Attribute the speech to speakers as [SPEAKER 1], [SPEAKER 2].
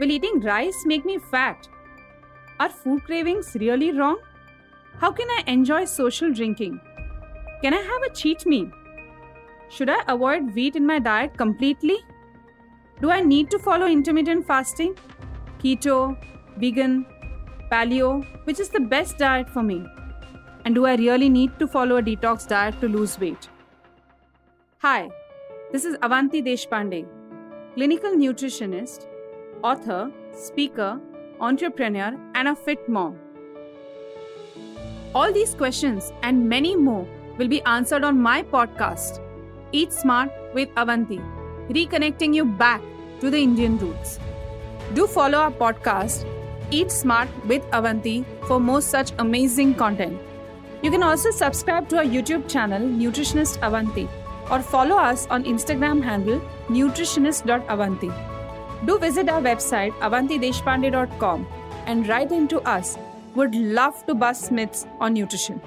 [SPEAKER 1] Will eating rice make me fat? Are food cravings really wrong? How can I enjoy social drinking? Can I have a cheat meal? Should I avoid wheat in my diet completely? Do I need to follow intermittent fasting, keto, vegan, paleo, which is the best diet for me? And do I really need to follow a detox diet to lose weight? Hi, this is Avantii Deshpaande, clinical nutritionist, author, speaker, entrepreneur, and a fit mom. All these questions and many more will be answered on my podcast, Eat Smart with Avantii, reconnecting you back to the Indian roots. Do follow our podcast, Eat Smart with Avantii, for more such amazing content. You can also subscribe to our YouTube channel, Nutritionist Avantii, or follow us on Instagram handle, nutritionist.avanti. Do visit our website, avantideshpande.com, and write in to us. Would love to bust myths on nutrition.